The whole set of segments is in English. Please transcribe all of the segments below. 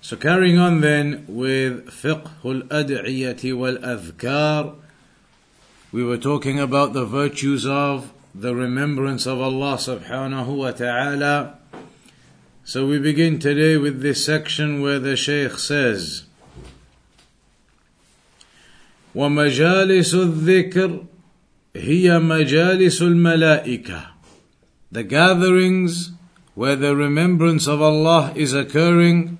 So carrying on then with fiqh al-ad'iyati wal-adhkar, we were talking about the virtues of the remembrance of Allah subhanahu wa ta'ala. So we begin today with this section where the Shaykh says, ومجالس الذكر هي مجالس الملائكة The gatherings where the remembrance of Allah is occurring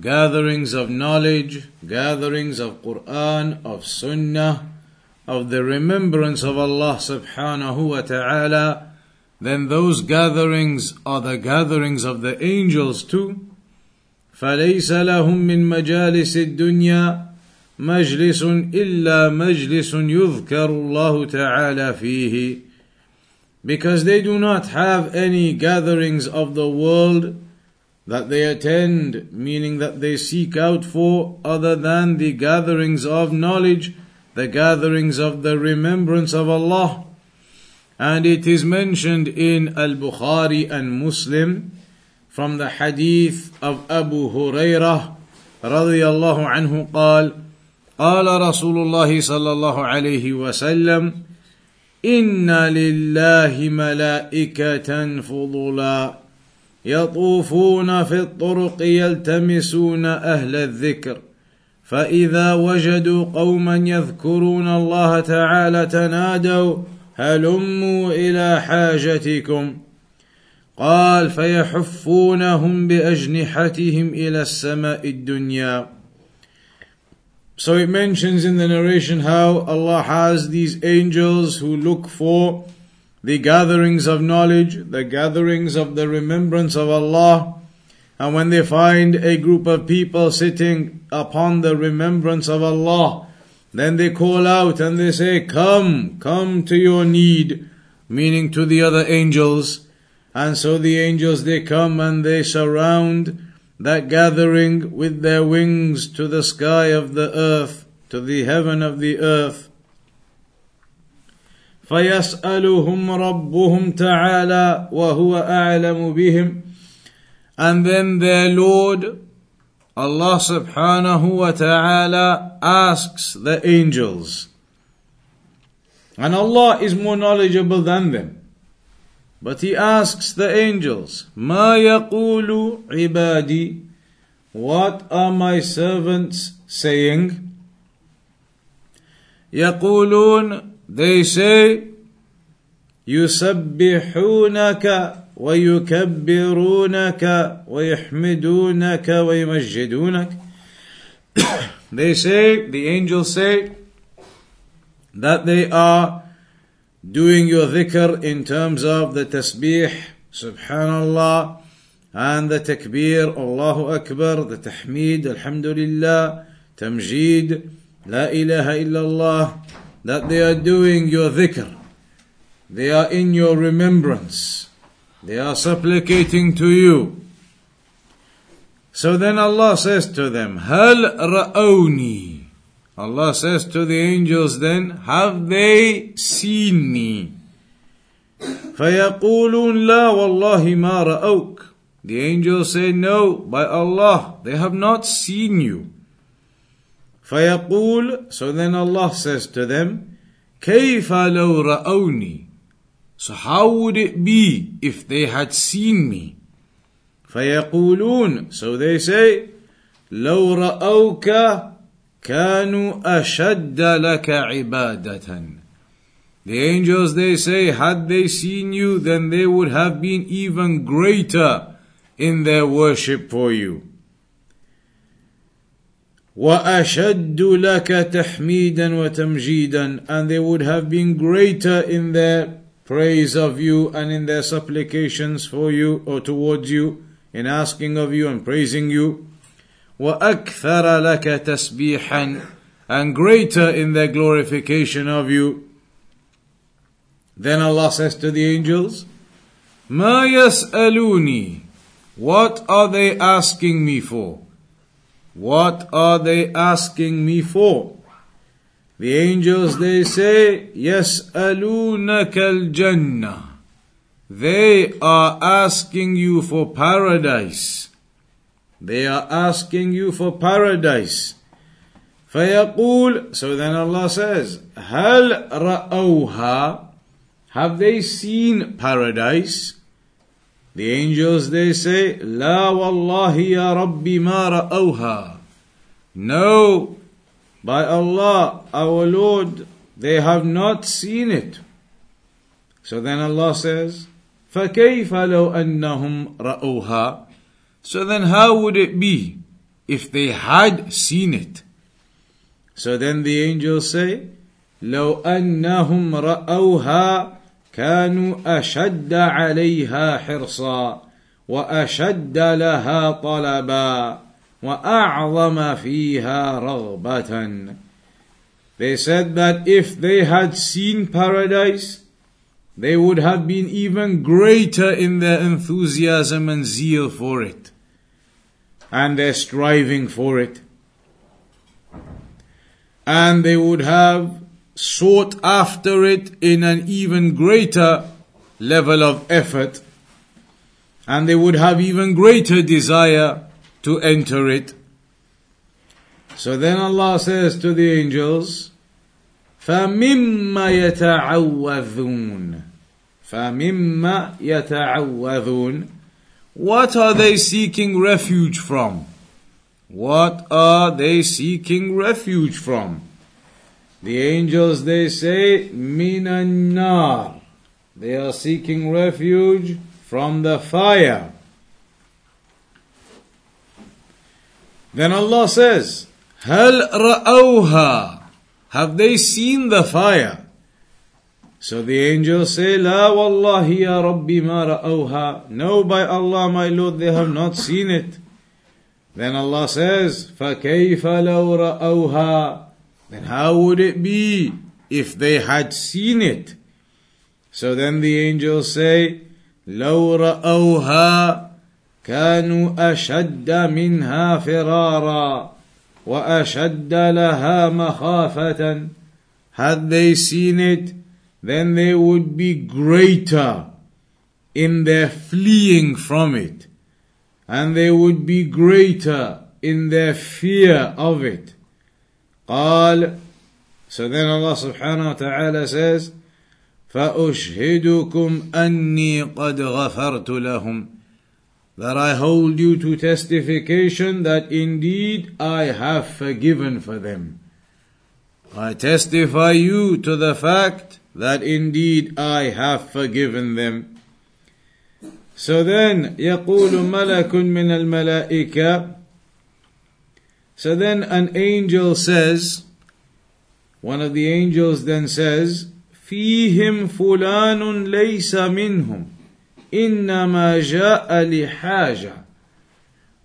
gatherings of knowledge, gatherings of Quran, of Sunnah, of the remembrance of Allah subhanahu wa ta'ala, then those gatherings are the gatherings of the angels too. فليس لهم من مجالس الدنيا مجلس إلا مجلس يذكر الله تعالى فيه because they do not have any gatherings of the world that they attend, meaning that they seek out for other than the gatherings of knowledge, the gatherings of the remembrance of Allah. And it is mentioned in Al Bukhari and Muslim from the hadith of Abu Hurairah رضي الله عنه قال قال رسول الله صلى الله عليه وسلم إن لله ملائكة فضلا يطوفون في الطرق يلتمسون أهل الذكر. فإذا وجدوا قوما يذكرون الله تعالى تنادوا هلموا إلى حاجتكم. قال فيحفونهم بأجنحتهم إلى السماء الدنيا. So it mentions in the narration how Allah has these angels who look for the gatherings of knowledge, the gatherings of the remembrance of Allah. And when they find a group of people sitting upon the remembrance of Allah, then they call out and they say, Come, come to your need, meaning to the other angels. And so the angels they come and they surround that gathering with their wings to the sky of the earth, to the heaven of the earth. فيسألهم ربهم تعالى وهو أعلم بهم and then their Lord Allah subhanahu wa ta'ala asks the angels and Allah is more knowledgeable than them but he asks the angels ما يقول عبادي what are my servants saying يقولون they say, يسبحونك ويكبرونك ويحمدونك ويمجدونك. they say, the angels say, that they are doing your dhikr in terms of the tasbih, subhanallah, and the takbir, Allahu Akbar, the tahmid, alhamdulillah, tamjid, la ilaha illallah, that they are doing your dhikr. They are in your remembrance. They are supplicating to you. So then Allah says to them, Hal ra'awni. Allah says to the angels then, have they seen me? فيقولون لا والله ما رأوك. The angels say, no, by Allah, they have not seen you. فيقول so then Allah says to them كيف لو رأوني so how would it be if they had seen me فيقولون so they say لو رأوك كانوا أشد لك عبادة The angels they say had they seen you then they would have been even greater in their worship for you وأشد لك تحميدا وتمجيدا and they would have been greater in their praise of you and in their supplications for you or towards you in asking of you and praising you وأكثر لك تسبيحا and greater in their glorification of you. Then Allah says to the angels, ما يسألوني What are they asking me for? What are they asking me for? The angels they say, يسألونك الجنة They are asking you for paradise. They are asking you for paradise. فيقول So then Allah says هل رأوها Have they seen paradise? The angels they say لا والله يا ربي ما رأوها No, by Allah, our Lord, they have not seen it. So then Allah says, فَكَيْفَ لَوْ أَنَّهُمْ رَأُوهَا So then how would it be if they had seen it? So then the angels say, لو أنهم رأوها كانوا أشد عليها حرصا وأشد لها طلبا وأعظم فيها رغبة They said that if they had seen paradise, they would have been even greater in their enthusiasm and zeal for it, and their striving for it and they would have sought after it in an even greater level of effort, and they would have even greater desire to enter it. So then Allah says to the angels, فَمِمَّ يَتَعَوَّذُونَ فَمِمَّ يَتَعَوَّذُونَ What are they seeking refuge from? What are they seeking refuge from? The angels, they say, minan nar. They are seeking refuge from the fire. Then Allah says, Hal ra'awha. Have they seen the fire? So the angels say, La wallahi ya Rabbi ma ra'awha. No, by Allah, my Lord, they have not seen it. Then Allah says, فَكَيْفَ لَوْ رَأَوْهَا Then how would it be if they had seen it? So then the angels say, لَوْ رَأَوْهَا كانوا أشد منها فرارا وأشد لها مخافة Had they seen it, then they would be greater in their fleeing from it and they would be greater in their fear of it. قال So then Allah subhanahu wa ta'ala says, فأشهدكم أني قد غفرت لهم that I hold you to testification that indeed I have forgiven for them. I testify you to the fact that indeed I have forgiven them. So then, يقول ملك من الملائكة So then an angel says, one of the angels then says, فيهم فلان ليس منهم إنما جاء لحاجة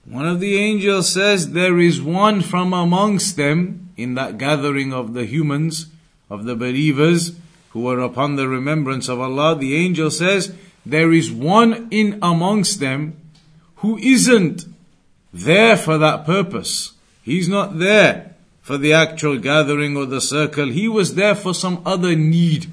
One of the angels says there is one from amongst them in that gathering of the humans, of the believers who are upon the remembrance of Allah. The angel says there is one in amongst them who isn't there for that purpose. He's not there for the actual gathering or the circle. He was there for some other need,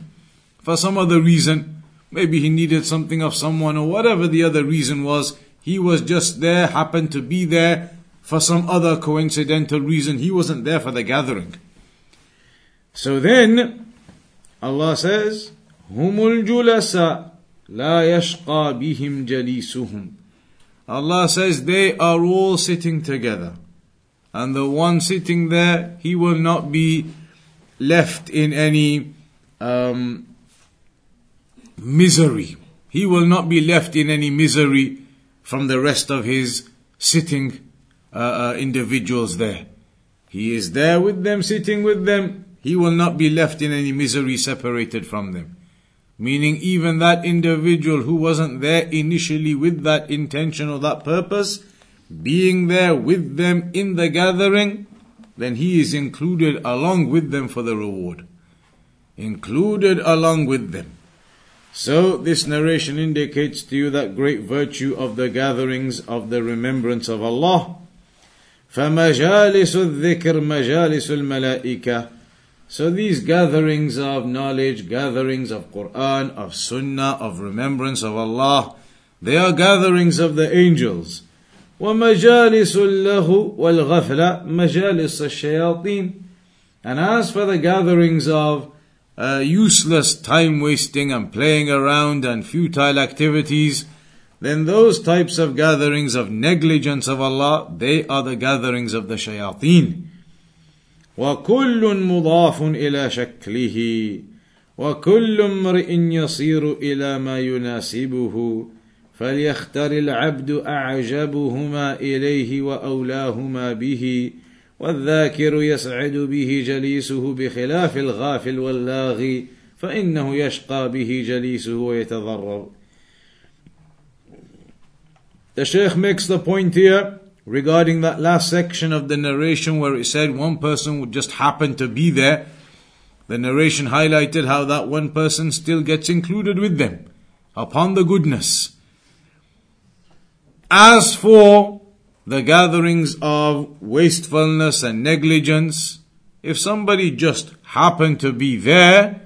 for some other reason. Maybe he needed something of someone or whatever the other reason was. He was just there, happened to be there for some other coincidental reason. He wasn't there for the gathering. So then, Allah says, Humul julasa la yashqa bihim jalisuhum. Allah says they are all sitting together. And the one sitting there, he will not be left in any um, misery. He will not be left in any misery from the rest of his sitting uh, uh, individuals there. He is there with them, sitting with them. He will not be left in any misery separated from them. Meaning, even that individual who wasn't there initially with that intention or that purpose, being there with them in the gathering, then he is included along with them for the reward. Included along with them. So, this narration indicates to you that great virtue of the gatherings of the remembrance of Allah. فَمَجَالِسُ الذِّكْرِ مَجَالِسُ الْمَلَائِكَةِ So these gatherings of knowledge, gatherings of Quran, of Sunnah, of remembrance of Allah, they are gatherings of the angels. ومجالس اللهو والغفلة مجالس الشياطين and as for the gatherings of uh, useless time wasting and playing around and futile activities, then those types of gatherings of negligence of Allah, they are the gatherings of the shayateen. وكل مضاف إلى شكله وكل امرئ يصير إلى ما يناسبه فليختر العبد أعجبهما إليه وأولاهما به والذاكر يسعد به جليسه بخلاف الغافل واللاغي فإنه يشقى به جليسه ويتضرر The Shaykh makes the point here regarding that last section of the narration where it said one person would just happen to be there. The narration highlighted how that one person still gets included with them upon the goodness. As for the gatherings of wastefulness and negligence, if somebody just happened to be there,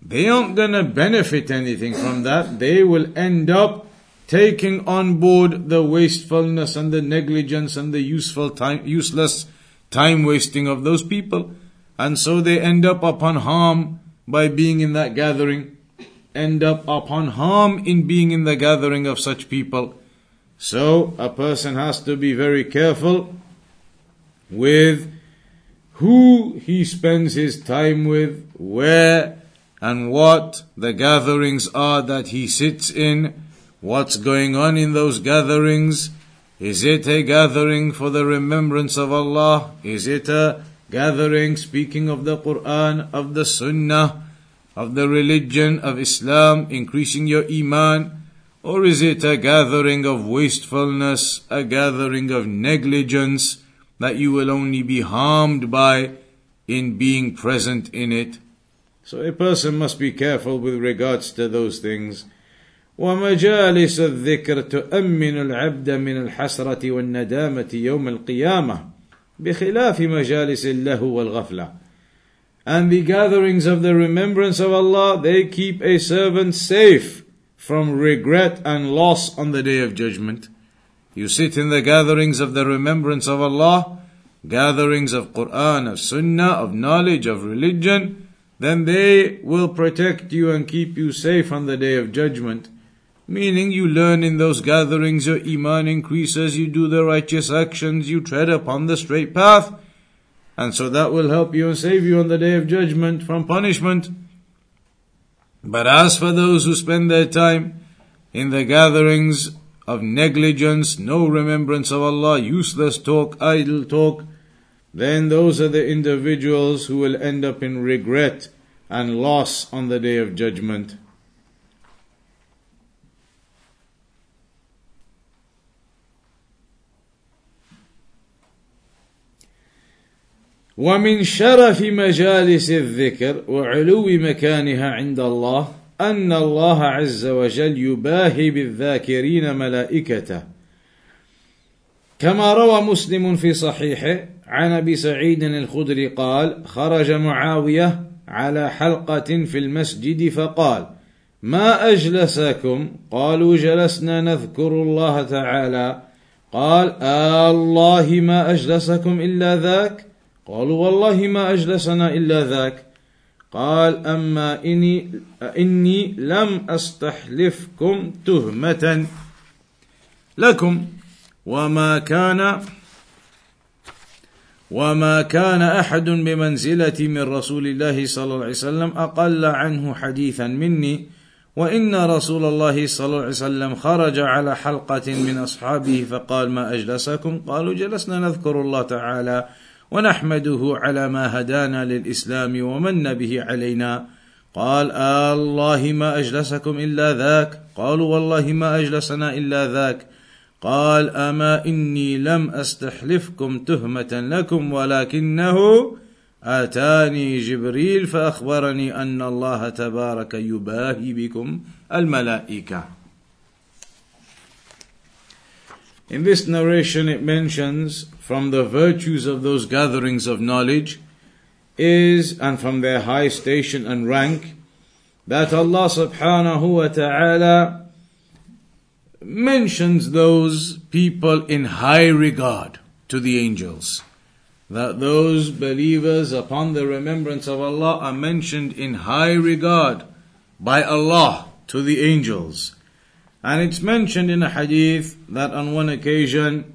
they aren't gonna benefit anything from that. They will end up taking on board the wastefulness and the negligence and the useful time, useless time wasting of those people. And so they end up upon harm by being in that gathering, end up upon harm in being in the gathering of such people. So a person has to be very careful with who he spends his time with, where and what the gatherings are that he sits in, what's going on in those gatherings. Is it a gathering for the remembrance of Allah? Is it a gathering speaking of the Quran, of the Sunnah, of the religion of Islam, increasing your Iman? Or is it a gathering of wastefulness, a gathering of negligence that you will only be harmed by in being present in it? So a person must be careful with regards to those things. ومجالس الذكر تؤمن العبد من الحسرة والندامة يوم القيامة بخلاف مجالس اللهو والغفلة. And the gatherings of the remembrance of Allah, they keep a servant safe from regret and loss on the day of judgment. You sit in the gatherings of the remembrance of Allah, gatherings of Quran, of Sunnah, of knowledge, of religion, then they will protect you and keep you safe on the day of judgment. Meaning you learn in those gatherings, your iman increases, you do the righteous actions, you tread upon the straight path. And so that will help you and save you on the day of judgment from punishment. But as for those who spend their time in the gatherings of negligence, no remembrance of Allah, useless talk, idle talk, then those are the individuals who will end up in regret and loss on the day of judgment. ومن شرف مجالس الذكر وعلو مكانها عند الله أن الله عز وجل يباهي بالذاكرين ملائكته. كما روى مسلم في صحيحه عن أبي سعيد الخدري قال خرج معاوية على حلقة في المسجد فقال ما أجلسكم؟ قالوا جلسنا نذكر الله تعالى. قال آه الله ما أجلسكم إلا ذاك؟ قالوا والله ما أجلسنا إلا ذاك. قال أما إني, إني لم أستحلفكم تهمة لكم. وما كان وما كان أحد بمنزلة من رسول الله صلى الله عليه وسلم أقل عنه حديثا مني. وإن رسول الله صلى الله عليه وسلم خرج على حلقة من أصحابه فقال ما أجلسكم؟ قالوا جلسنا نذكر الله تعالى. ونحمده على ما هدانا للإسلام ومن به علينا. قال آه الله ما أجلسكم إلا ذاك. قالوا والله ما أجلسنا إلا ذاك. قال أما إني لم أستحلفكم تهمة لكم ولكنه آتاني جبريل فأخبرني أن الله تبارك يباهي بكم الملائكة. In this narration it mentions from the virtues of those gatherings of knowledge is and from their high station and rank that Allah subhanahu wa ta'ala mentions those people in high regard to the angels. That those believers upon the remembrance of Allah are mentioned in high regard by Allah to the angels. And it's mentioned in a hadith that on one occasion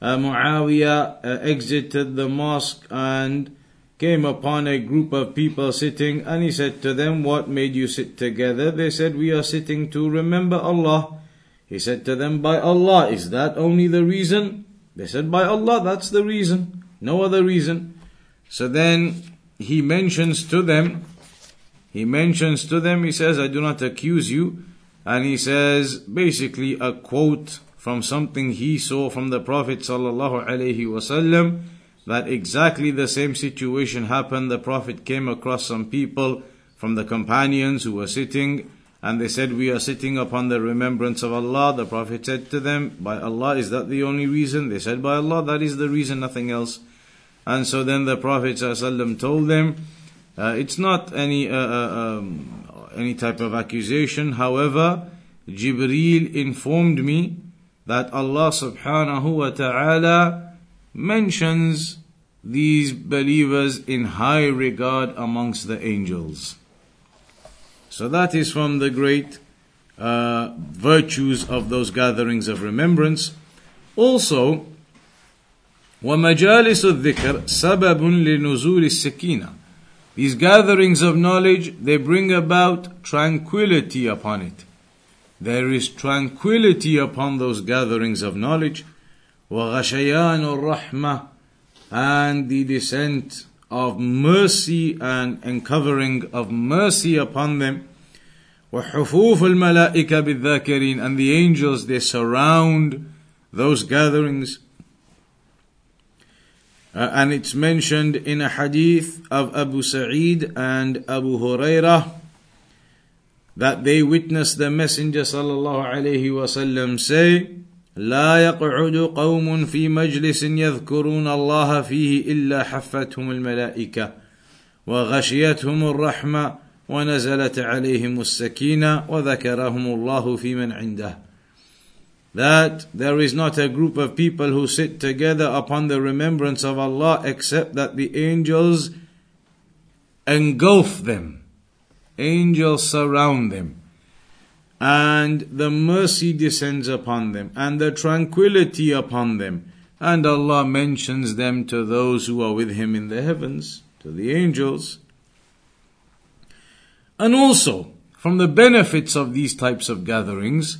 uh, Muawiyah uh, exited the mosque and came upon a group of people sitting and he said to them, What made you sit together? They said, We are sitting to remember Allah. He said to them, By Allah, is that only the reason? They said, By Allah, that's the reason. No other reason. So then he mentions to them, he mentions to them, he says, I do not accuse you. And he says, basically, a quote from something he saw from the Prophet sallallahu alaihi wasallam that exactly the same situation happened. The Prophet came across some people from the companions who were sitting and they said, We are sitting upon the remembrance of Allah. The Prophet said to them, By Allah, is that the only reason? They said, By Allah, that is the reason, nothing else. And so then the Prophet told them, uh, It's not any, uh, uh, um, any type of accusation. However, Jibreel informed me that Allah subhanahu wa ta'ala mentions these believers in high regard amongst the angels. So that is from the great uh, virtues of those gatherings of remembrance. Also, ومجالس الذكر سبب لنزول السكينة. These gatherings of knowledge, they bring about tranquility upon it. There is tranquility upon those gatherings of knowledge. وغشيان الرحمة and the descent of mercy and uncovering of mercy upon them. وحفوف الملائكة بالذاكرين and the angels they surround those gatherings. Uh, and it's mentioned in a hadith of Abu Sa'id and Abu Hurairah that they witnessed the Messenger sallallahu alayhi wasallam say, لا يقعد قوم في مجلس يذكرون الله فيه إلا حفتهم الملائكة وغشيتهم الرحمة ونزلت عليهم السكينة وذكرهم الله في من عنده that there is not a group of people who sit together upon the remembrance of Allah except that the angels engulf them. Angels surround them and the mercy descends upon them, and the tranquility upon them. And Allah mentions them to those who are with Him in the heavens, to the angels. And also, from the benefits of these types of gatherings,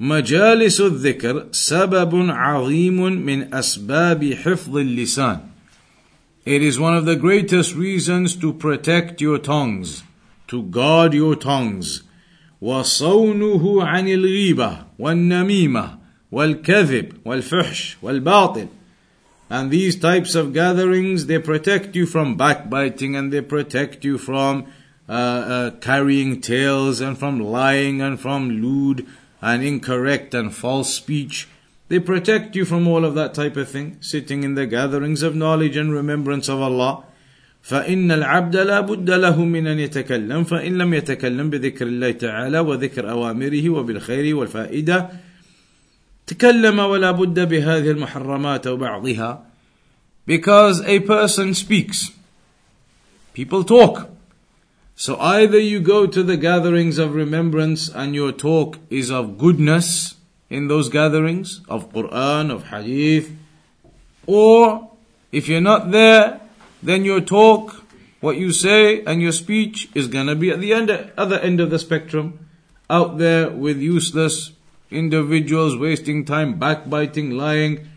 مجالس الذكر سبب عظيم من أسباب حفظ اللسان. It is one of the greatest reasons to protect your tongues, to guard your tongues وصونه عن الغيبة والنميمة والكذب والفحش والباطل and these types of gatherings they protect you from backbiting and they protect you from uh, uh, carrying tales and from lying and from lewd and incorrect and false speech they protect you from all of that type of thing sitting in the gatherings of knowledge and remembrance of Allah فإن العبد لا بد له من أن يتكلم فإن لم يتكلم بذكر الله تعالى وذكر أوامره وبالخير والفائدة تكلم ولا بد بهذه المحرمات وبعضها because a person speaks people talk so either you go to the gatherings of remembrance and your talk is of goodness in those gatherings of Quran of Hadith or if you're not there then your talk, what you say, and your speech is gonna be at the end, other end of the spectrum, out there with useless individuals wasting time, backbiting, lying.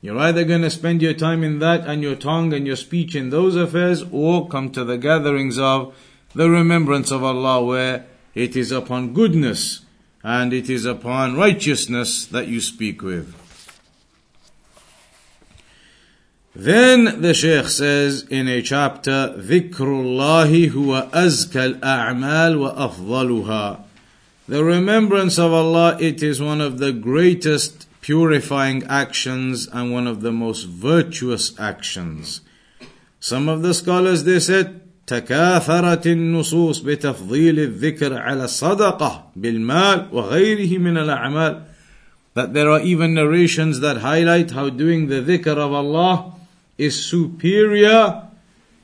You're either gonna spend your time in that and your tongue and your speech in those affairs, or come to the gatherings of the remembrance of Allah where it is upon goodness and it is upon righteousness that you speak with. Then the Shaykh says in a chapter, ذكر الله هو أزكى الأعمال وأفضلها. The remembrance of Allah, it is one of the greatest purifying actions and one of the most virtuous actions. Some of the scholars they said تكاثرت النصوص بتفضيل الذكر على الصدقة بالمال وغيره من الأعمال that there are even narrations that highlight how doing the dhikr of Allah is superior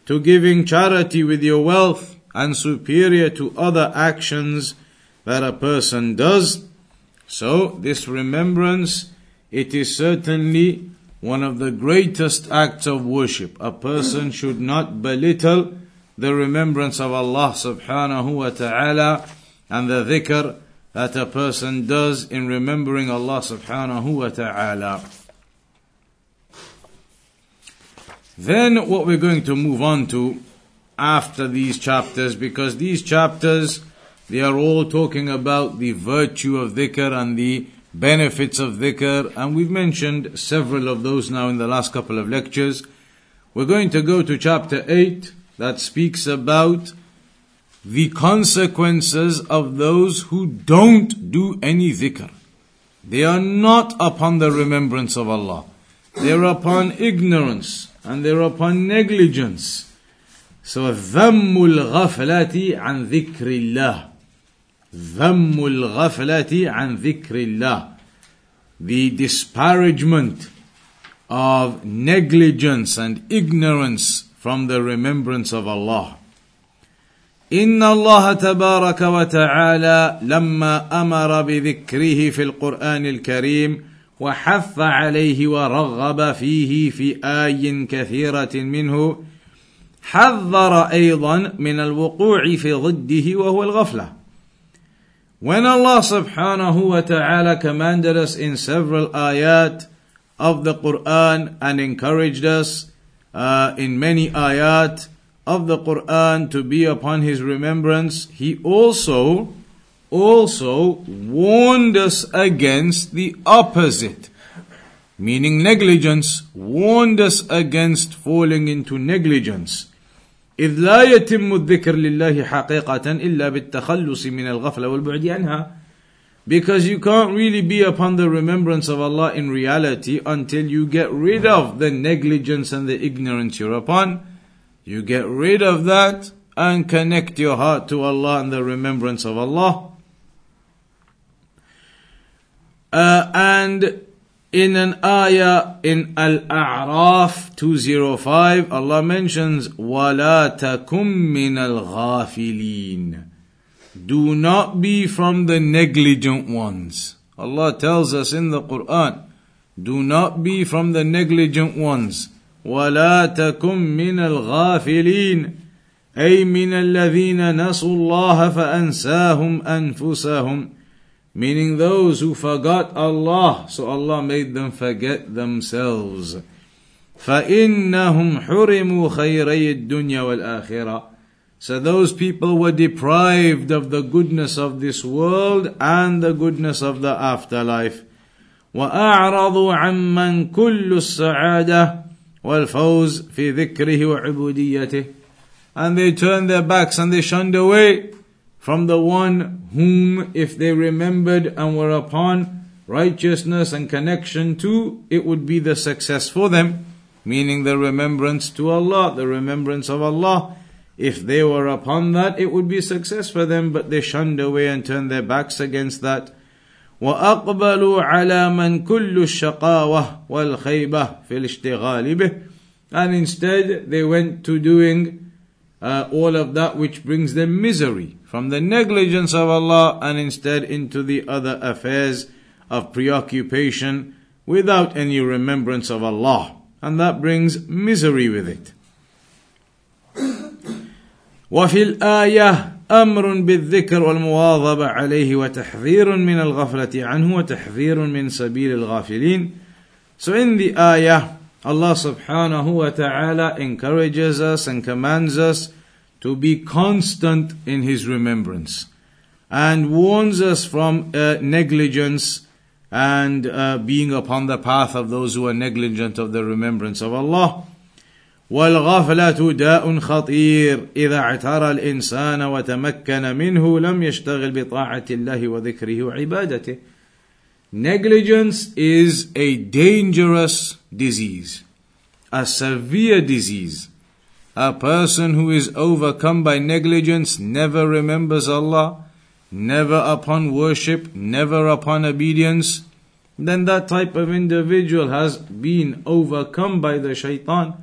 to giving charity with your wealth and superior to other actions that a person does. So this remembrance, it is certainly one of the greatest acts of worship. A person should not belittle the remembrance of Allah subhanahu wa ta'ala and the dhikr that a person does in remembering Allah subhanahu wa ta'ala. Then what we're going to move on to after these chapters, because these chapters, they are all talking about the virtue of dhikr and the benefits of dhikr, and we've mentioned several of those now in the last couple of lectures. We're going to go to chapter 8 that speaks about the consequences of those who don't do any dhikr. They are not upon the remembrance of Allah. They are upon ignorance and they're upon negligence. So ذم الغفلة عن ذكر الله ذم الغفلة عن ذكر الله The disparagement of negligence and ignorance from the remembrance of Allah. إن الله تبارك وتعالى لما أمر بذكره في القرآن الكريم وحث عليه ورغب فيه في آي كثيرة منه حذر أيضا من الوقوع في ضده وهو الغفلة. When Allah subhanahu wa ta'ala commanded us in several ayat of the Quran and encouraged us uh, in many ayat of the Quran to be upon His remembrance, He also also warned us against the opposite, meaning negligence, warned us against falling into negligence. إذ لا يتم الذكر لله حقيقة إلا بالتخلص من الغفلة والبعد عنها because you can't really be upon the remembrance of Allah in reality until you get rid of the negligence and the ignorance you're upon. You get rid of that and connect your heart to Allah and the remembrance of Allah. Uh, and in an ayah in Al-A'raf 205, Allah mentions, وَلَا تَكُمْ مِنَ الْغَافِلِينَ Do not be from the negligent ones. Allah tells us in the Quran, do not be from the negligent ones. وَلَا تَكُمْ مِنَ الْغَافِلِينَ أي من الذين نسوا الله فأنساهم أنفسهم meaning those who forgot Allah, so Allah made them forget themselves. فإنهم حرموا خيري الدنيا والآخرة. So those people were deprived of the goodness of this world and the goodness of the afterlife. وأعرضوا عمن كل السعادة والفوز في ذكره وعبوديته. And they turned their backs and they shunned away from the one whom, if they remembered and were upon righteousness and connection to, it would be the success for them, meaning the remembrance to Allah, the remembrance of Allah. If they were upon that, it would be success for them, but they shunned away and turned their backs against that. وأقبلوا على من كل الشقاوة والخيبة في الاشتغال به and instead they went to doing uh, all of that which brings them misery from the negligence of Allah and instead into the other affairs of preoccupation without any remembrance of Allah. And that brings misery with it. وفي الآية أمر بالذكر والمواظبة عليه وتحذير من الغفلة عنه وتحذير من سبيل الغافلين. So in the ayah, Allah subhanahu wa ta'ala encourages us and commands us to be constant in His remembrance. and warns us from uh, negligence and uh, being upon the path of those who are negligent of the remembrance of Allah. والغفلة داء خطير إذا اعترى الإنسان وتمكن منه لم يشتغل بطاعة الله وذكره وعبادته. Negligence is a dangerous disease, a severe disease. A person who is overcome by negligence never remembers Allah, never upon worship, never upon obedience, then that type of individual has been overcome by the shaitan.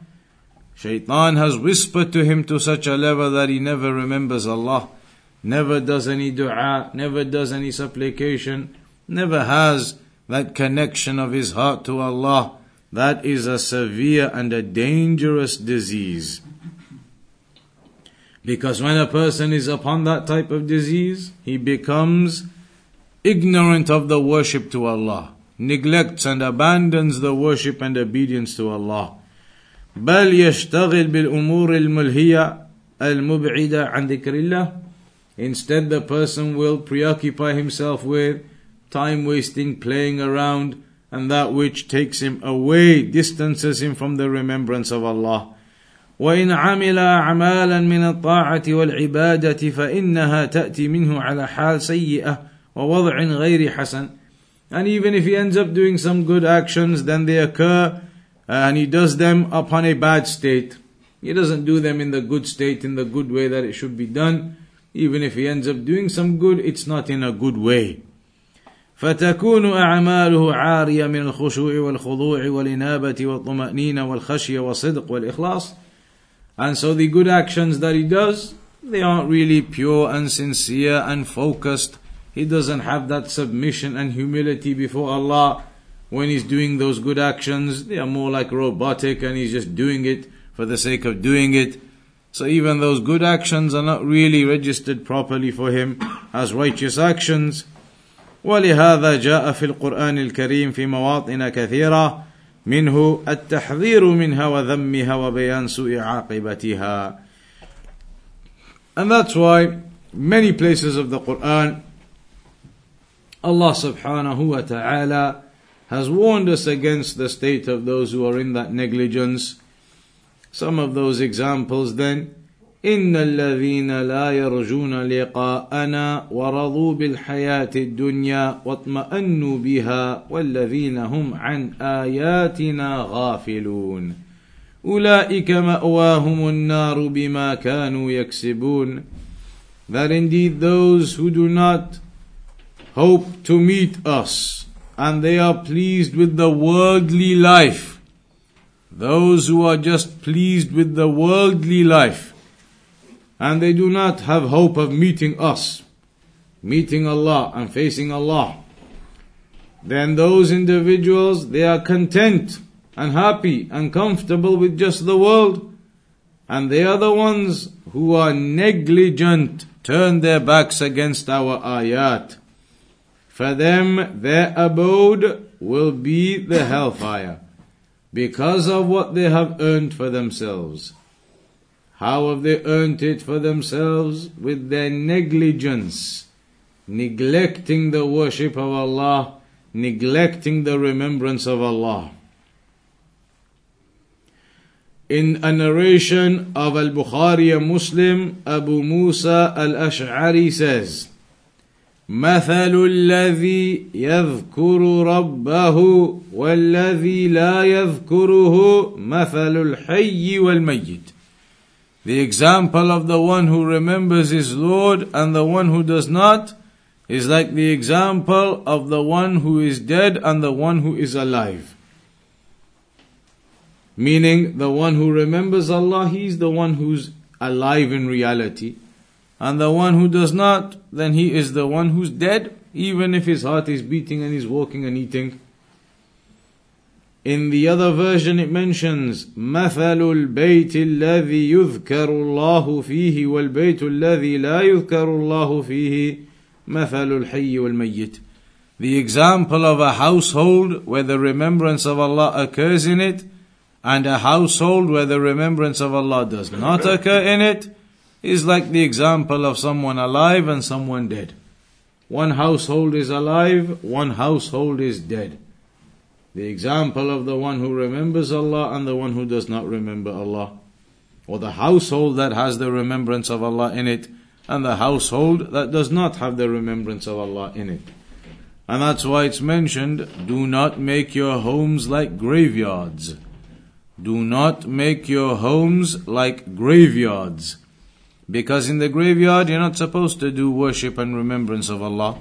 Shaitan has whispered to him to such a level that he never remembers Allah, never does any dua, never does any supplication, never has that connection of his heart to Allah. That is a severe and a dangerous disease. Because when a person is upon that type of disease, he becomes ignorant of the worship to Allah, neglects and abandons the worship and obedience to Allah. بل يشتغل بالأمور الملهية المبعدة عن ذكر الله. Instead, the person will preoccupy himself with time wasting, playing around, and that which takes him away, distances him from the remembrance of Allah. وإن عمل أعمالا من الطاعة والعبادة فإنها تأتي منه على حال سيئة ووضع غير حسن and even if he ends up doing some good actions then they occur and he does them upon a bad state he doesn't do them in the good state in the good way that it should be done even if he ends up doing some good it's not in a good way فتكون أعماله عارية من الخشوع والخضوع والإنابة والطمأنينة والخشية والصدق والإخلاص And so the good actions that he does, they aren't really pure and sincere and focused. He doesn't have that submission and humility before Allah when he's doing those good actions. They are more like robotic and he's just doing it for the sake of doing it. So even those good actions are not really registered properly for him as righteous actions. ولهذا جاء في القرآن الكريم في مواطن كثيرة منه التحذير منها وذمها وبيان سوء عاقبتها and that's why many places of the Quran Allah subhanahu wa ta'ala has warned us against the state of those who are in that negligence some of those examples then إن الذين لا يرجون لقاءنا ورضوا بالحياة الدنيا واطمأنوا بها والذين هم عن آياتنا غافلون أولئك مأواهم النار بما كانوا يكسبون That indeed those who do not hope to meet us and they are pleased with the worldly life those who are just pleased with the worldly life and they do not have hope of meeting us, meeting Allah and facing Allah, then those individuals, they are content and happy and comfortable with just the world. And they are the ones who are negligent, turn their backs against our ayat. For them, their abode will be the hellfire because of what they have earned for themselves. How have they earned it for themselves? With their negligence, neglecting the worship of Allah, neglecting the remembrance of Allah. In a narration of Al Bukhari Muslim, Abu Musa al Ash'ari says, مثل الذي يذكر ربه والذي لا يذكره مثل الحي والميت the example of the one who remembers his Lord and the one who does not is like the example of the one who is dead and the one who is alive. Meaning, the one who remembers Allah, he is the one who's alive in reality. And the one who does not, then he is the one who's dead, even if his heart is beating and he's walking and eating. In the other version it mentions مثل البيت الذي يذكر الله فيه والبيت الذي لا يذكر الله فيه مثل الحي والميت. The example of a household where the remembrance of Allah occurs in it and a household where the remembrance of Allah does not occur in it is like the example of someone alive and someone dead. one household is alive, one household is dead. The example of the one who remembers Allah and the one who does not remember Allah. Or the household that has the remembrance of Allah in it, and the household that does not have the remembrance of Allah in it. And that's why it's mentioned, do not make your homes like graveyards. Do not make your homes like graveyards. Because in the graveyard you're not supposed to do worship and remembrance of Allah.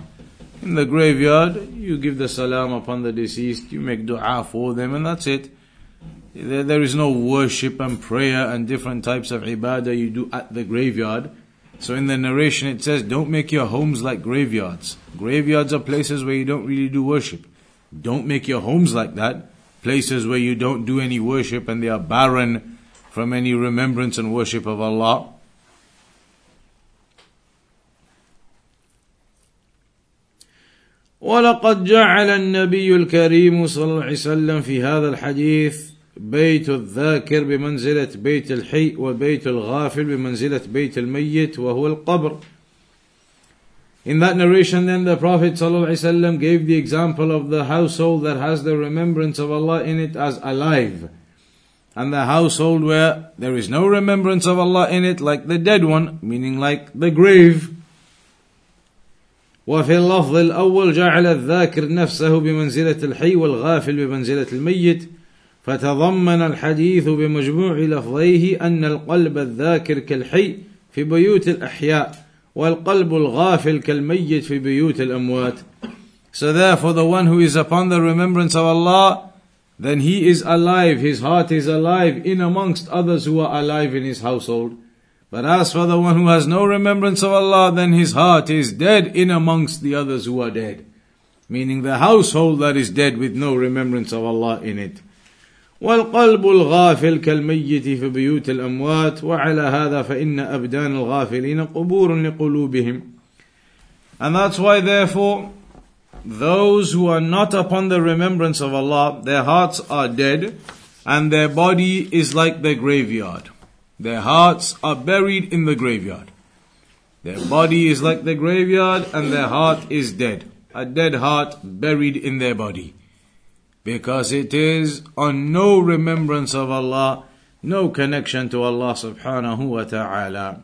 In the graveyard, you give the salam upon the deceased, you make dua for them, and that's it. There, there is no worship and prayer and different types of ibadah you do at the graveyard. So in the narration it says, don't make your homes like graveyards. Graveyards are places where you don't really do worship. Don't make your homes like that. Places where you don't do any worship and they are barren from any remembrance and worship of Allah. ولقد جعل النبي الكريم صلى الله عليه وسلم في هذا الحديث بيت الذاكر بمنزلة بيت الحي وبيت الغافل بمنزلة بيت الميت وهو القبر. In that narration then the Prophet ﷺ gave the example of the household that has the remembrance of Allah in it as alive. And the household where there is no remembrance of Allah in it like the dead one, meaning like the grave. وفي اللفظ الأول جعل الذاكر نفسه بمنزلة الحي والغافل بمنزلة الميت فتضمن الحديث بمجموع لفظيه أن القلب الذاكر كالحي في بيوت الأحياء والقلب الغافل كالميت في بيوت الأموات So therefore the one who is upon the remembrance of Allah then he is alive, his heart is alive in amongst others who are alive in his household. But as for the one who has no remembrance of Allah, then his heart is dead in amongst the others who are dead. Meaning the household that is dead with no remembrance of Allah in it. والقلب الغافل كالميت في بيوت الأموات وعلى هذا فإن أبدان الغافلين قبور لقلوبهم And that's why therefore those who are not upon the remembrance of Allah, their hearts are dead and their body is like the graveyard. Their hearts are buried in the graveyard. Their body is like the graveyard and their heart is dead. A dead heart buried in their body. Because it is on no remembrance of Allah, no connection to Allah subhanahu wa ta'ala.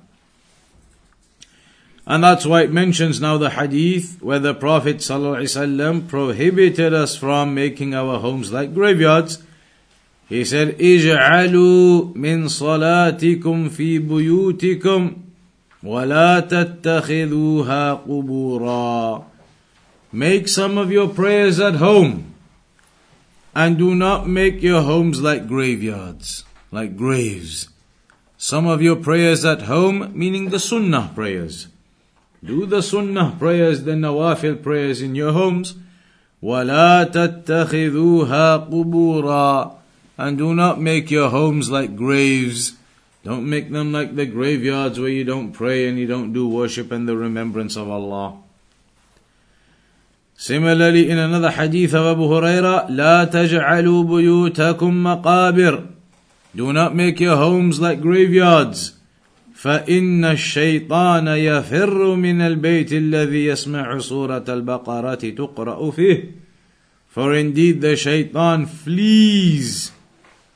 And that's why it mentions now the hadith where the Prophet ﷺ prohibited us from making our homes like graveyards he said, اجعلوا من صلاتكم في بيوتكم ولا تتخذوها قبورا. Make some of your prayers at home and do not make your homes like graveyards, like graves. Some of your prayers at home, meaning the sunnah prayers. Do the sunnah prayers, the nawafil prayers in your homes. ولا تتخذوها قبورا and do not make your homes like graves. Don't make them like the graveyards where you don't pray and you don't do worship and the remembrance of Allah. Similarly, in another hadith of Abu Huraira, لا تجعلوا بيوتكم مقابر. Do not make your homes like graveyards. فإن الشيطان يفر من البيت الذي يسمع سورة البقرة تقرأ فيه. For indeed the shaitan flees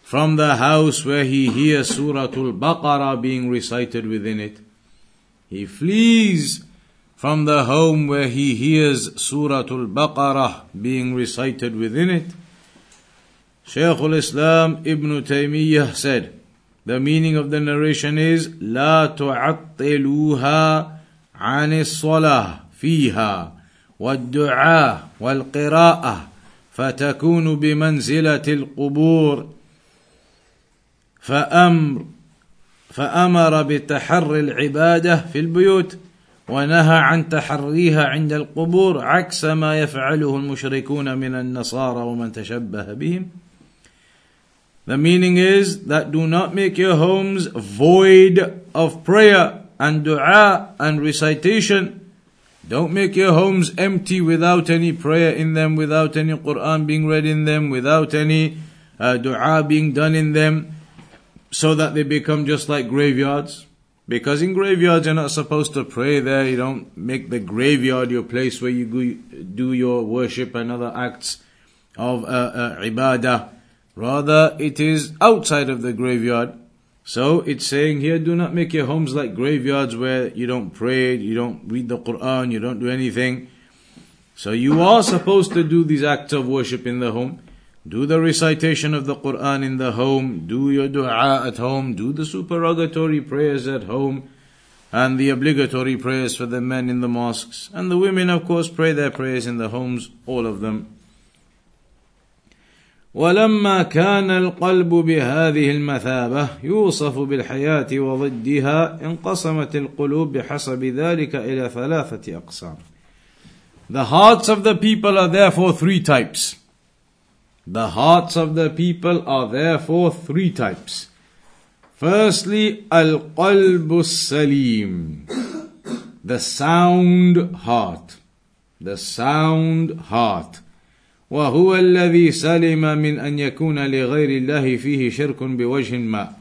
from the house where he hears Surah Al-Baqarah being recited within it. He flees from the home where he hears Surah Al-Baqarah being recited within it. Shaykh al-Islam Ibn Taymiyyah said, the meaning of the narration is لا تعطلوها عن الصلاة فيها والدعاء والقراءة فتكون بمنزلة القبور فأمر فأمر بتحري العبادة في البيوت ونهى عن تحريها عند القبور عكس ما يفعله المشركون من النصارى ومن تشبه بهم The meaning is that do not make your homes void of prayer and dua and recitation. Don't make your homes empty without any prayer in them, without any Quran being read in them, without any uh, dua being done in them so that they become just like graveyards. Because in graveyards you're not supposed to pray there. You don't make the graveyard your place where you do your worship and other acts of uh, uh, ibadah. Rather, it is outside of the graveyard. So it's saying here, do not make your homes like graveyards where you don't pray, you don't read the Quran, you don't do anything. So you are supposed to do these acts of worship in the home. Do the recitation of the Quran in the home, do your dua at home, do the supererogatory prayers at home, and the obligatory prayers for the men in the mosques. And the women, of course, pray their prayers in the homes, all of them. ولما كان القلب بهذه المثابة يوصف بالحياة وضدها انقسمت القلوب بحسب ذلك إلى ثلاثة أقسام. The hearts of the people are therefore three types. The hearts of the people are therefore three types. Firstly, al-qalbu salim, the sound heart, the sound heart. وهو الذي سلم من أن يكون لغير الله فيه شرك بوجه ما.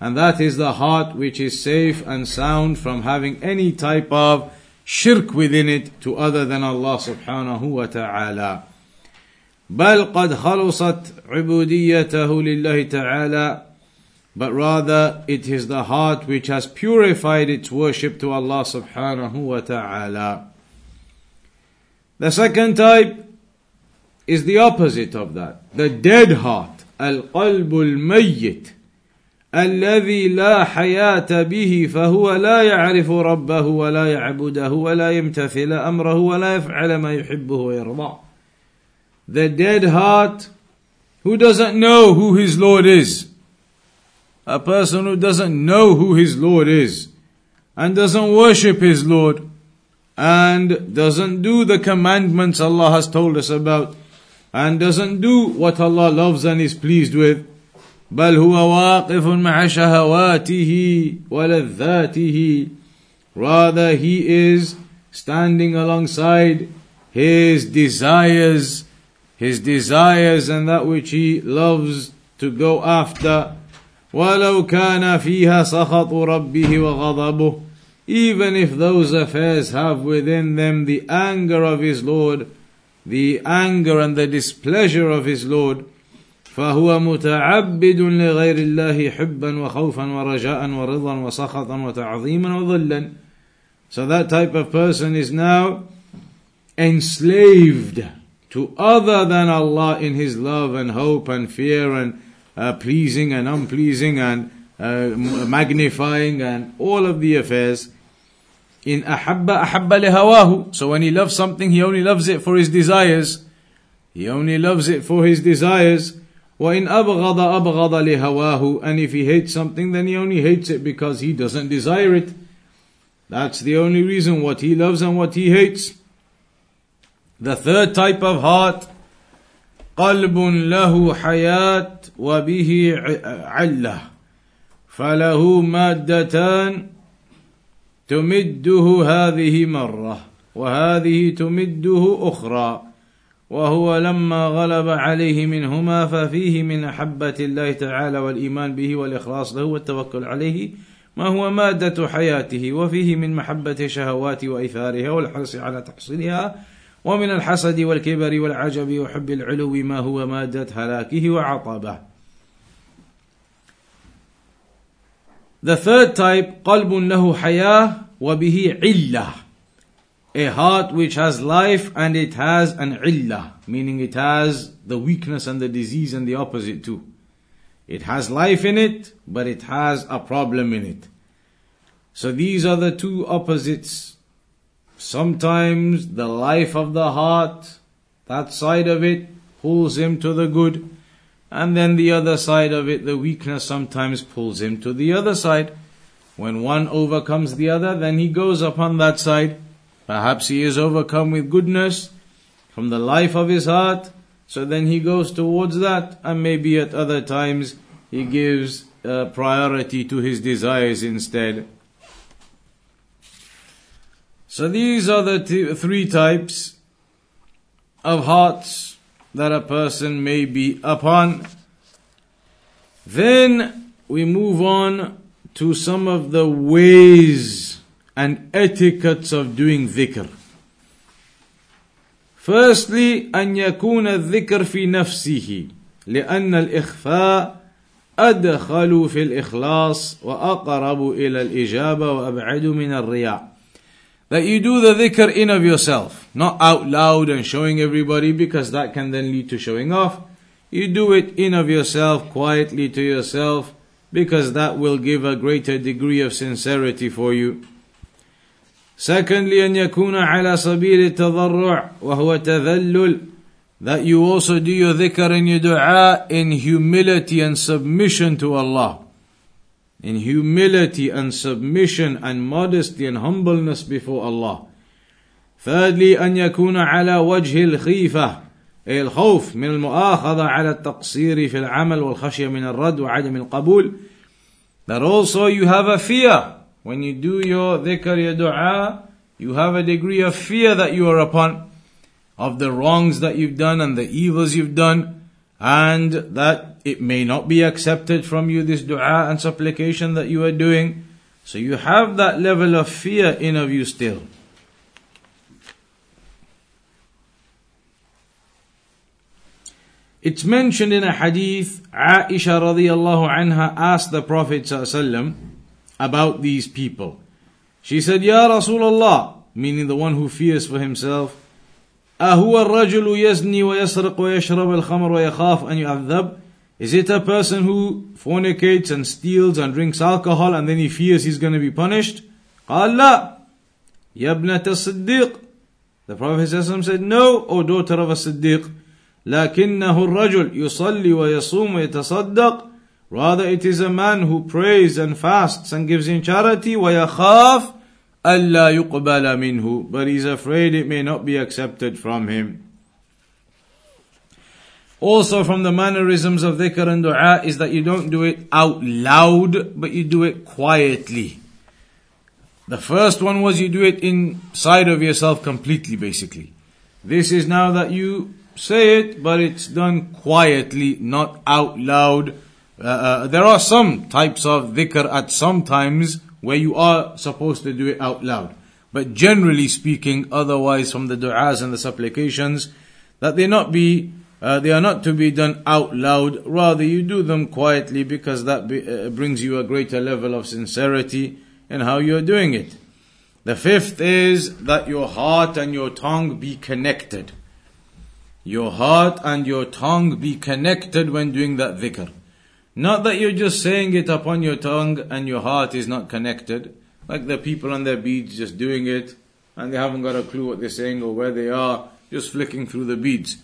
And that is the heart which is safe and sound from having any type of shirk within it to other than Allah subhanahu wa ta'ala. بل قد خلصت عبوديته لله تعالى but rather it is the heart which has purified its worship to Allah subhanahu wa ta'ala. The second type is the opposite of that. The dead heart. القلب الميت الذي لا حياة به فهو لا يعرف ربه ولا يعبده ولا يمتثل أمره ولا يفعل ما يحبه ويرضاه the dead heart who doesn't know who his Lord is. A person who doesn't know who his Lord is and doesn't worship his Lord and doesn't do the commandments Allah has told us about and doesn't do what Allah loves and is pleased with. بل هو واقف مع شهواته ولذاته rather he is standing alongside his desires his desires and that which he loves to go after. ولو كان فيها سخط ربه وغضبه even if those affairs have within them the anger of his Lord, the anger and the displeasure of his Lord, فهو متعبد لغير الله حبا وخوفا ورجاء ورضا وسخطا وتعظيما وذلا. So that type of person is now enslaved to other than Allah in His love and hope and fear and uh, pleasing and unpleasing and uh, magnifying and all of the affairs. In ahabba ahabba lihawahu. So when he loves something, he only loves it for his desires. He only loves it for his desires. وَإِنْ أَبْغَضَ أَبْغَضَ لِهَوَاهُ And if he hates something, then he only hates it because he doesn't desire it. That's the only reason what he loves and what he hates. The third type of heart, قلب له حياة وبه علة فله مادتان تمده هذه مرة وهذه تمده أخرى وهو لما غلب عليه منهما ففيه من أحبة الله تعالى والإيمان به والإخلاص له والتوكل عليه ما هو مادة حياته وفيه من محبة شهوات وإثارها والحرص على تحصيلها ومن الحسد والكبر والعجب وحب العلو ما هو مادة هلاكه وعطبه The third type, قلب له حياة وبه علة. A heart which has life and it has an illah, meaning it has the weakness and the disease and the opposite too. It has life in it, but it has a problem in it. So these are the two opposites Sometimes the life of the heart, that side of it, pulls him to the good, and then the other side of it, the weakness sometimes pulls him to the other side. When one overcomes the other, then he goes upon that side. Perhaps he is overcome with goodness from the life of his heart, so then he goes towards that, and maybe at other times he gives uh, priority to his desires instead. So these are the two, three types of hearts that a person may be upon. Then we move on to some of the ways and etiquettes of doing dhikr. Firstly, أن يكون الذكر في نفسه لأن الإخفاء أدخل في الإخلاص وأقرب إلى الإجابة وأبعد من الرياء. That you do the dhikr in of yourself, not out loud and showing everybody because that can then lead to showing off. You do it in of yourself, quietly to yourself, because that will give a greater degree of sincerity for you. Secondly, أن يكون على سبيل التضرع وهو تذلل that you also do your dhikr and your dua in humility and submission to Allah. In humility and submission and modesty and humbleness before Allah. Thirdly, أن يكون على وجه الخيفة أي الخوف من المؤاخذة على التقصير في العمل والخشية من الرد وعدم القبول. That also you have a fear when you do your dhikr, your dua, you have a degree of fear that you are upon of the wrongs that you've done and the evils you've done, and that it may not be accepted from you, this dua and supplication that you are doing. So you have that level of fear in of you still. It's mentioned in a hadith, Aisha radiallahu anha asked the Prophet sallallahu about these people. She said, Ya Rasulullah, meaning the one who fears for himself, أهو الرجل يزني ويسرق ويشرب الخمر ويخاف أن يعذب? Is it a person who fornicates and steals and drinks alcohol and then he fears he's going to be punished? قال لا يا ابنة الصديق The Prophet said, No, O daughter of a Siddiq, لكنه الرجل يصلي ويصوم ويتصدق Rather, it is a man who prays and fasts and gives in charity, وَيَخَافْ أَلَّا يُقْبَلَ مِنْهُ But he's afraid it may not be accepted from him. Also from the mannerisms of dhikr and dua is that you don't do it out loud, but you do it quietly. The first one was you do it inside of yourself completely, basically. This is now that you say it, but it's done quietly, not out loud, uh, uh, there are some types of dhikr at some times where you are supposed to do it out loud. But generally speaking, otherwise from the du'as and the supplications, that they not be, uh, they are not to be done out loud. Rather, you do them quietly because that be, uh, brings you a greater level of sincerity in how you are doing it. The fifth is that your heart and your tongue be connected. Your heart and your tongue be connected when doing that dhikr. Not that you're just saying it upon your tongue and your heart is not connected, like the people on their beads just doing it and they haven't got a clue what they're saying or where they are, just flicking through the beads.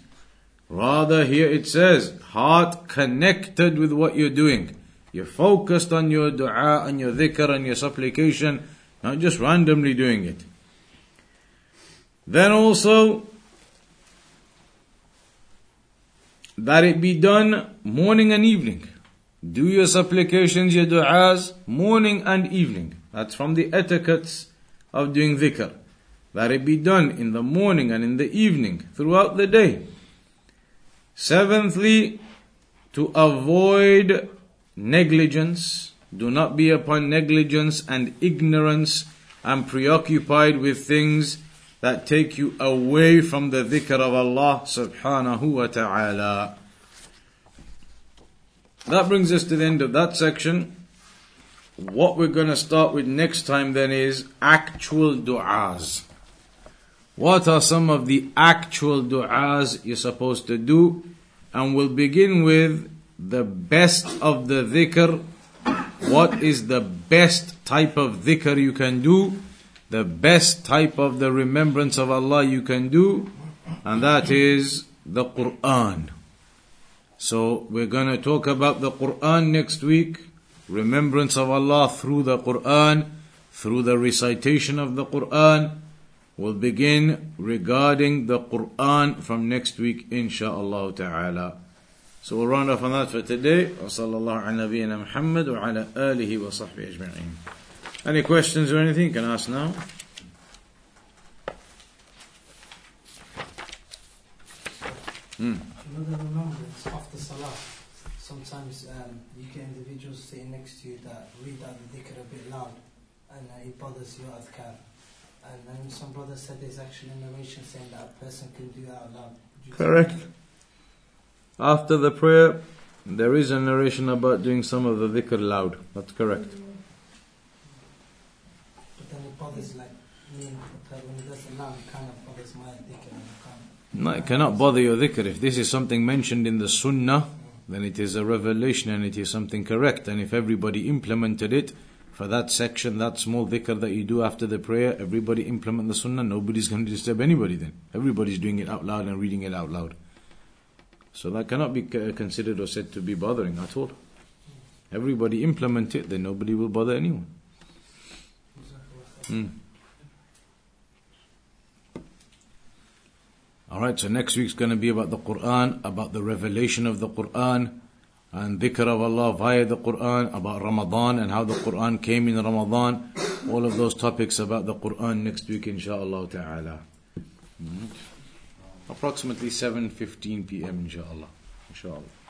Rather, here it says, heart connected with what you're doing. You're focused on your dua and your dhikr and your supplication, not just randomly doing it. Then also, that it be done morning and evening. Do your supplications, your du'as, morning and evening. That's from the etiquettes of doing dhikr. That it be done in the morning and in the evening, throughout the day. Seventhly, to avoid negligence. Do not be upon negligence and ignorance and preoccupied with things that take you away from the dhikr of Allah subhanahu wa ta'ala. That brings us to the end of that section. What we're going to start with next time then is actual du'as. What are some of the actual du'as you're supposed to do? And we'll begin with the best of the dhikr. What is the best type of dhikr you can do? The best type of the remembrance of Allah you can do? And that is the Quran. So we're going to talk about the Quran next week. Remembrance of Allah through the Quran, through the recitation of the Quran. We'll begin regarding the Quran from next week, inshaAllah ta'ala. So we'll round off on that for today. وصلى الله على نبينا محمد وعلى آله وصحبه أجمعين. Any questions or anything you can ask now? Hmm. Another remembrance after Salah. sometimes um, you get individuals sitting next to you that read out the dhikr a bit loud and uh, it bothers your adhkar. And then some brothers said there's actually a narration saying that a person can do that out loud. Would you say Correct. After the prayer, there is a narration about doing some of the dhikr loud. That's correct. But then it bothers like me and when it loud, it kind of bothers my dhikr and I can't. No, it cannot bother your dhikr. If this is something mentioned in the sunnah, then it is a revelation and it is something correct. And if everybody implemented it, for that section, that small dhikr that you do after the prayer, everybody implement the sunnah, nobody's going to disturb anybody then. Everybody's doing it out loud and reading it out loud. So that cannot be uh, considered or said to be bothering at all. Everybody implement it, then nobody will bother anyone. Hmm. Alright, so next week's going to be about the Quran, about the revelation of the Quran, and dhikr of Allah via the Quran, about Ramadan and how the Quran came in Ramadan. All of those topics about the Quran next week, inshallah ta'ala. Mhm. Approximately 7.15 p.m., inshallah. Inshallah.